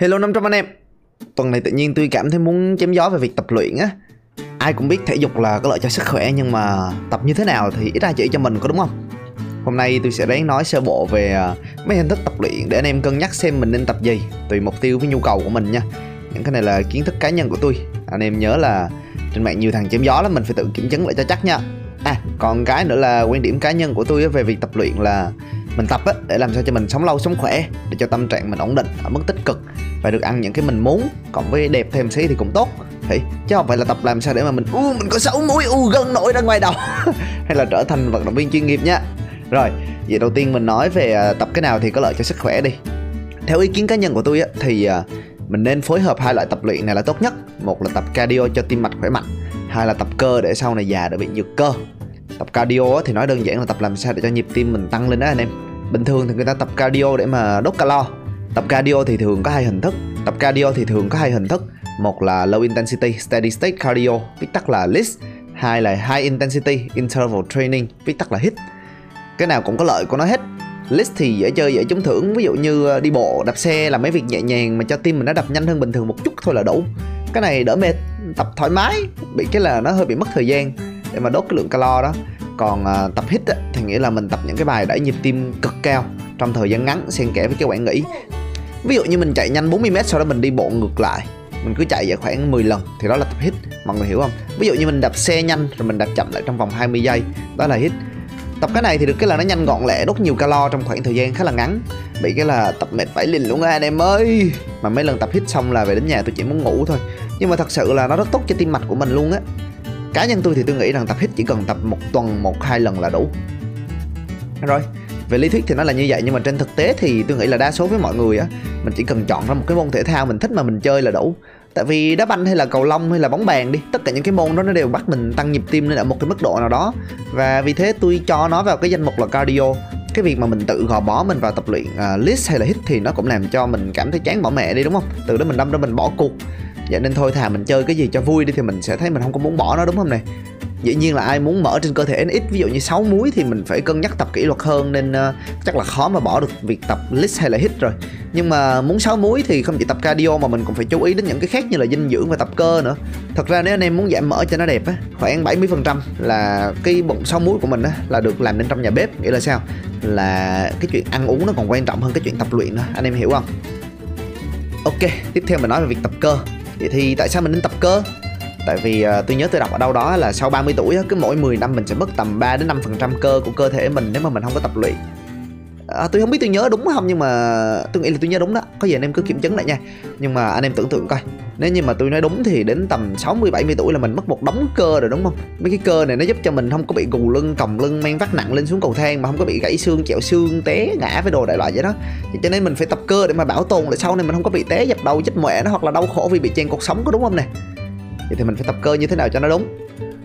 Hello 500 anh em. Tuần này tự nhiên tôi cảm thấy muốn chém gió về việc tập luyện á. Ai cũng biết thể dục là có lợi cho sức khỏe, Nhưng mà tập như thế nào thì ít ai chỉ cho mình, có đúng không? Hôm nay tôi sẽ ráng nói sơ bộ về à, mấy hình thức tập luyện Để anh em cân nhắc xem mình nên tập gì, Tùy mục tiêu với nhu cầu của mình nha. Những cái này là kiến thức cá nhân của tôi. Anh em nhớ là trên mạng nhiều thằng chém gió lắm, Mình phải tự kiểm chứng lại cho chắc nha. À còn cái nữa là quan điểm cá nhân của tôi về việc tập luyện là mình tập á, để làm sao cho mình sống lâu, sống khỏe, để cho tâm trạng mình ổn định ở mức tích cực và được ăn những cái mình muốn. Cộng với đẹp thêm xí thì cũng tốt. Thì chứ không phải là tập làm sao để mà mình u mình có sáu múi u gân nổi ra ngoài đầu. Hay là trở thành vận động viên chuyên nghiệp nha. Rồi, vậy đầu tiên mình nói về à, tập cái nào thì có lợi cho sức khỏe đi. Theo ý kiến cá nhân của tôi á, thì à, mình nên phối hợp hai loại tập luyện này là tốt nhất. Một là tập cardio cho tim mạch khỏe mạnh. Hai là tập cơ để sau này già đỡ bị nhược cơ. Tập cardio thì nói đơn giản là tập làm sao để cho nhịp tim mình tăng lên đó anh em. Bình thường thì người ta tập cardio để mà đốt calo tập cardio thì thường có hai hình thức. Tập cardio thì thường có hai hình thức. Một là low intensity steady state cardio viết tắt là LIST. Hai là high intensity interval training viết tắt là HIIT. Cái nào cũng có lợi của nó hết. List thì dễ chơi dễ trúng thưởng. Ví dụ như ờ, đi bộ đạp xe làm mấy việc nhẹ nhàng mà cho tim mình nó đập nhanh hơn bình thường một chút thôi là đủ. Cái này đỡ mệt tập thoải mái. Bị cái là nó hơi bị mất thời gian để mà đốt cái lượng calo đó. Còn à, tập hit á, thì nghĩa là mình tập những cái bài đẩy nhịp tim cực cao trong thời gian ngắn xen kẽ với cái quãng nghỉ ví dụ như mình chạy nhanh 40m sau đó mình đi bộ ngược lại, mình cứ chạy vậy khoảng 10 lần thì đó là tập hít, mọi người hiểu không? Ví dụ như mình đạp xe nhanh rồi mình đạp chậm lại trong vòng 20 giây, đó là hít. Tập cái này thì được cái là nó nhanh gọn lẹ, đốt nhiều calo trong khoảng thời gian khá là ngắn. Bị cái là tập mệt vãi lìn luôn á anh em ơi! Mà mấy lần tập hít xong là về đến nhà tôi chỉ muốn ngủ thôi. Nhưng mà thật sự là nó rất tốt cho tim mạch của mình luôn á. Cá nhân tôi thì tôi nghĩ rằng tập hít chỉ cần tập một tuần, một hai lần là đủ. Rồi về lý thuyết thì nó là như vậy nhưng mà trên thực tế thì tôi nghĩ là đa số với mọi người á mình chỉ cần chọn ra một cái môn thể thao mình thích mà mình chơi là đủ. Tại vì đá banh hay là cầu lông hay là bóng bàn đi tất cả những cái môn đó nó đều bắt mình tăng nhịp tim lên ở một cái mức độ nào đó. Và vì thế tôi cho nó vào cái danh mục là cardio. Cái việc mà mình tự gò bó mình vào tập luyện à, uh, list hay là hit thì nó cũng làm cho mình cảm thấy chán bỏ mẹ đi đúng không? Từ đó mình đâm ra mình bỏ cuộc. Vậy nên thôi thà mình chơi cái gì cho vui đi thì mình sẽ thấy mình không có muốn bỏ nó đúng không này dĩ nhiên là ai muốn mở trên cơ thể ít ví dụ như 6 múi thì mình phải cân nhắc tập kỷ luật hơn nên uh, chắc là khó mà bỏ được việc tập list hay là hit rồi. Nhưng mà muốn 6 múi thì không chỉ tập cardio mà mình cũng phải chú ý đến những cái khác như là dinh dưỡng và tập cơ nữa. Thật ra nếu anh em muốn giảm mỡ cho nó đẹp á khoảng 70% là cái bụng 6 múi của mình á là được làm nên trong nhà bếp. Nghĩa là sao? Là cái chuyện ăn uống nó còn quan trọng hơn cái chuyện tập luyện nữa. Anh em hiểu không? Ok tiếp theo mình nói về việc tập cơ. Vậy thì tại sao mình nên tập cơ? Tại vì uh, tôi nhớ tôi đọc ở đâu đó là sau 30 tuổi cứ mỗi 10 năm mình sẽ mất tầm 3 đến 5 phần trăm cơ của cơ thể mình nếu mà mình không có tập luyện. À, tôi không biết tôi nhớ đúng không nhưng mà tôi nghĩ là tôi nhớ đúng đó. Có gì anh em cứ kiểm chứng lại nha. Nhưng mà anh em tưởng tượng coi. Nếu như mà tôi nói đúng thì đến tầm 60 70 tuổi là mình mất một đống cơ rồi đúng không? Mấy cái cơ này nó giúp cho mình không có bị gù lưng còng lưng mang vác nặng lên xuống cầu thang mà không có bị gãy xương chẹo xương té ngã với đồ đại loại vậy đó. Cho nên mình phải tập cơ để mà bảo tồn lại sau này mình không có bị té dập đầu chết mẹ nó hoặc là đau khổ vì bị chen cuộc sống có đúng không nè? Vậy thì mình phải tập cơ như thế nào cho nó đúng?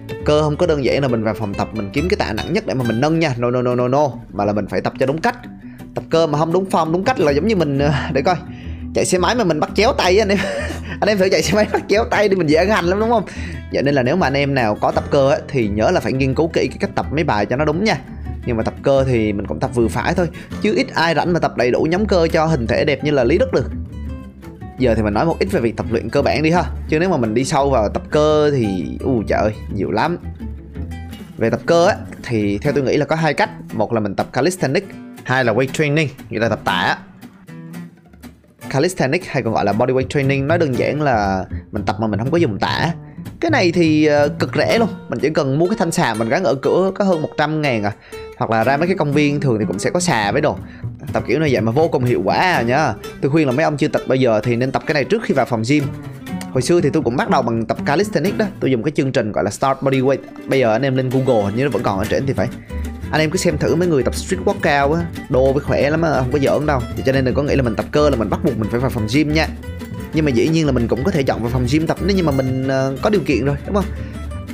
Tập cơ không có đơn giản là mình vào phòng tập mình kiếm cái tạ nặng nhất để mà mình nâng nha. No no no no no. Mà là mình phải tập cho đúng cách. Tập cơ mà không đúng form đúng cách là giống như mình ờ, để coi. Chạy xe máy mà mình bắt chéo tay anh em. Anh em thử chạy xe máy bắt chéo tay đi mình dễ hành lắm đúng không? Vậy nên là nếu mà anh em nào có tập cơ ấy, thì nhớ là phải nghiên cứu kỹ cái cách tập mấy bài cho nó đúng nha. Nhưng mà tập cơ thì mình cũng tập vừa phải thôi. Chứ ít ai rảnh mà tập đầy đủ nhóm cơ cho hình thể đẹp như là lý đức được giờ thì mình nói một ít về việc tập luyện cơ bản đi ha. Chứ nếu mà mình đi sâu vào tập cơ thì, u trời ơi, nhiều lắm. Về tập cơ á, thì theo tôi nghĩ là có hai cách. Một là mình tập calisthenics, hai là weight training nghĩa là tập tạ calisthenics hay còn gọi là body weight training nói đơn giản là mình tập mà mình không có dùng tạ cái này thì ờ, cực rẻ luôn. Mình chỉ cần mua cái thanh xà mình gắn ở cửa có hơn 100 ngàn à. Hoặc là ra mấy cái công viên thường thì cũng sẽ có xà với đồ tập kiểu này vậy mà vô cùng hiệu quả à nhá. Tôi khuyên là mấy ông chưa tập bây giờ thì nên tập cái này trước khi vào phòng gym. Hồi xưa thì tôi cũng bắt đầu bằng tập calisthenics đó. Tôi dùng cái chương trình gọi là start body weight. Bây giờ anh em lên google hình như nó vẫn còn ở trên thì phải. Anh em cứ xem thử mấy người tập street workout á đồ với khỏe lắm á không có giỡn đâu. Cho nên đừng có nghĩ là mình tập cơ là mình bắt buộc mình phải vào phòng gym nha. Nhưng mà dĩ nhiên là mình cũng có thể chọn vào phòng gym tập nếu như mà mình uh, có điều kiện rồi đúng không?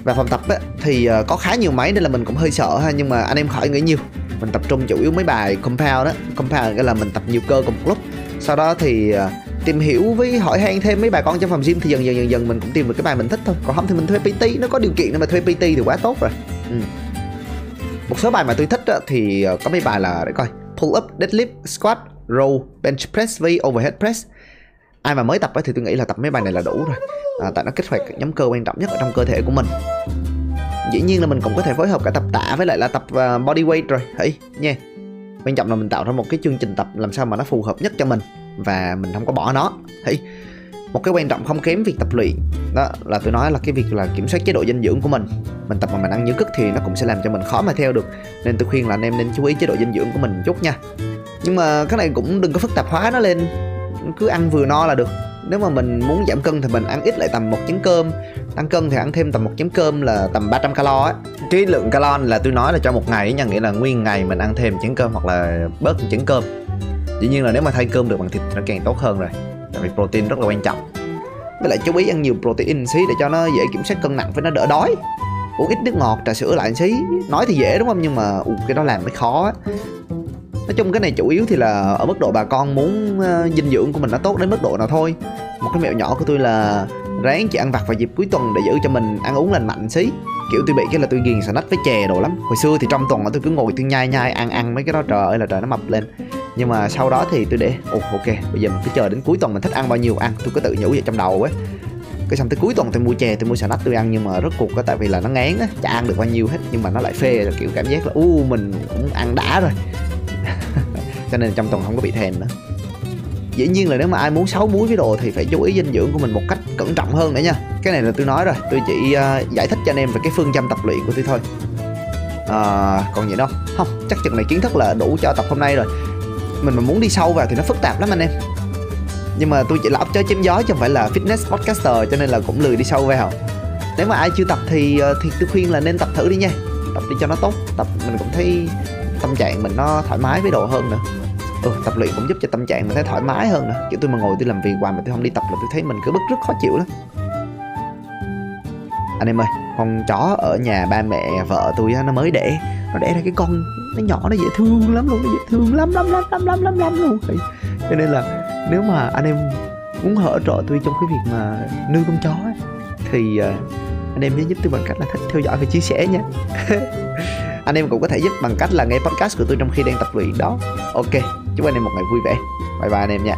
Và phòng tập á, thì uh, có khá nhiều máy nên là mình cũng hơi sợ ha nhưng mà anh em khỏi nghĩ nhiều mình tập trung chủ yếu mấy bài compound đó compound nghĩa là mình tập nhiều cơ cùng một lúc. Sau đó thì ờ, tìm hiểu với hỏi han thêm mấy bà con trong phòng gym thì dần dần dần dần mình cũng tìm được cái bài mình thích thôi. Còn không thì mình thuê PT nó có điều kiện để mà thuê PT thì quá tốt rồi. Ừ. một số bài mà tôi thích á, thì ờ, có mấy bài là để coi pull up deadlift squat row bench press với overhead press. Ai mà mới tập ấy thì tôi nghĩ là tập mấy bài này là đủ rồi. À, tại nó kích hoạt nhóm cơ quan trọng nhất ở trong cơ thể của mình dĩ nhiên là mình cũng có thể phối hợp cả tập tạ với lại là tập uh, body weight rồi. Hãy nha. Quan trọng là mình tạo ra một cái chương trình tập làm sao mà nó phù hợp nhất cho mình và mình không có bỏ nó. Hãy một cái quan trọng không kém việc tập luyện. Đó là tôi nói là cái việc là kiểm soát chế độ dinh dưỡng của mình. Mình tập mà mình ăn nhớ cất thì nó cũng sẽ làm cho mình khó mà theo được. Nên tôi khuyên là anh em nên chú ý chế độ dinh dưỡng của mình một chút nha. Nhưng mà cái này cũng đừng có phức tạp hóa nó lên. Cứ ăn vừa no là được nếu mà mình muốn giảm cân thì mình ăn ít lại tầm một chén cơm. Tăng cân thì ăn thêm tầm một chén cơm là tầm 300 calo á. Cái lượng calo là tôi nói là cho một ngày nha nghĩa là nguyên ngày mình ăn thêm chén cơm hoặc là bớt chén cơm. Dĩ nhiên là nếu mà thay cơm được bằng thịt nó càng tốt hơn rồi tại vì protein rất là quan trọng. Với lại chú ý ăn nhiều protein xí để cho nó dễ kiểm soát cân nặng với nó đỡ đói. Uống ít nước ngọt trà sữa lại xí. Nói thì dễ đúng không? Nhưng mà uh, cái đó làm mới khó á nói chung cái này chủ yếu thì là ở mức độ bà con muốn uh, dinh dưỡng của mình nó tốt đến mức độ nào thôi. Một cái mẹo nhỏ của tôi là ráng chỉ ăn vặt vào dịp cuối tuần để giữ cho mình ăn uống lành mạnh xí. Kiểu tôi bị cái là tôi ghiền nách với chè đồ lắm. Hồi xưa thì trong tuần tôi cứ ngồi tôi nhai nhai ăn ăn mấy cái đó trời ơi là trời nó mập lên. Nhưng mà sau đó thì tôi để ồ ok bây giờ mình cứ chờ đến cuối tuần mình thích ăn bao nhiêu ăn tôi cứ tự nhủ vậy trong đầu ấy cái xong tới cuối tuần tôi mua chè tôi mua xà nách tôi ăn nhưng mà rất cuộc có tại vì là nó ngán á chả ăn được bao nhiêu hết nhưng mà nó lại phê là kiểu cảm giác là u mình cũng ăn đã rồi cho nên trong tuần không có bị thèm nữa. Dĩ nhiên là nếu mà ai muốn xấu muối với đồ thì phải chú ý dinh dưỡng của mình một cách cẩn trọng hơn nữa nha. Cái này là tôi nói rồi tôi chỉ uh, giải thích cho anh em về cái phương châm tập luyện của tôi thôi. À, còn gì đâu. Không chắc chừng này kiến thức là đủ cho tập hôm nay rồi. Mình mà muốn đi sâu vào thì nó phức tạp lắm anh em. Nhưng mà tôi chỉ là ấp chơi chém gió chứ không phải là fitness podcaster cho nên là cũng lười đi sâu vào. Nếu mà ai chưa tập thì ờ, thì tôi khuyên là nên tập thử đi nha. Tập đi cho nó tốt tập mình cũng thấy tâm trạng mình nó thoải mái với độ hơn nữa. Ừ, tập luyện cũng giúp cho tâm trạng mình thấy thoải mái hơn nữa chứ tôi mà ngồi tôi làm việc hoài mà tôi không đi tập là tôi thấy mình cứ bức rất khó chịu lắm. Anh em ơi con chó ở nhà ba mẹ vợ tôi nó mới đẻ. Nó đẻ ra cái con nó nhỏ nó dễ thương lắm luôn nó dễ thương lắm lắm lắm lắm lắm lắm lắm luôn. Cho nên là nếu mà anh em muốn hỗ trợ tôi trong cái việc mà nuôi con chó ấy, thì à, anh em nhớ giúp tôi bằng cách là thích theo dõi và chia sẻ nha. anh em cũng có thể giúp bằng cách là nghe podcast của tôi trong khi đang tập luyện đó. Ok, chúc anh em một ngày vui vẻ. Bye bye anh em nha.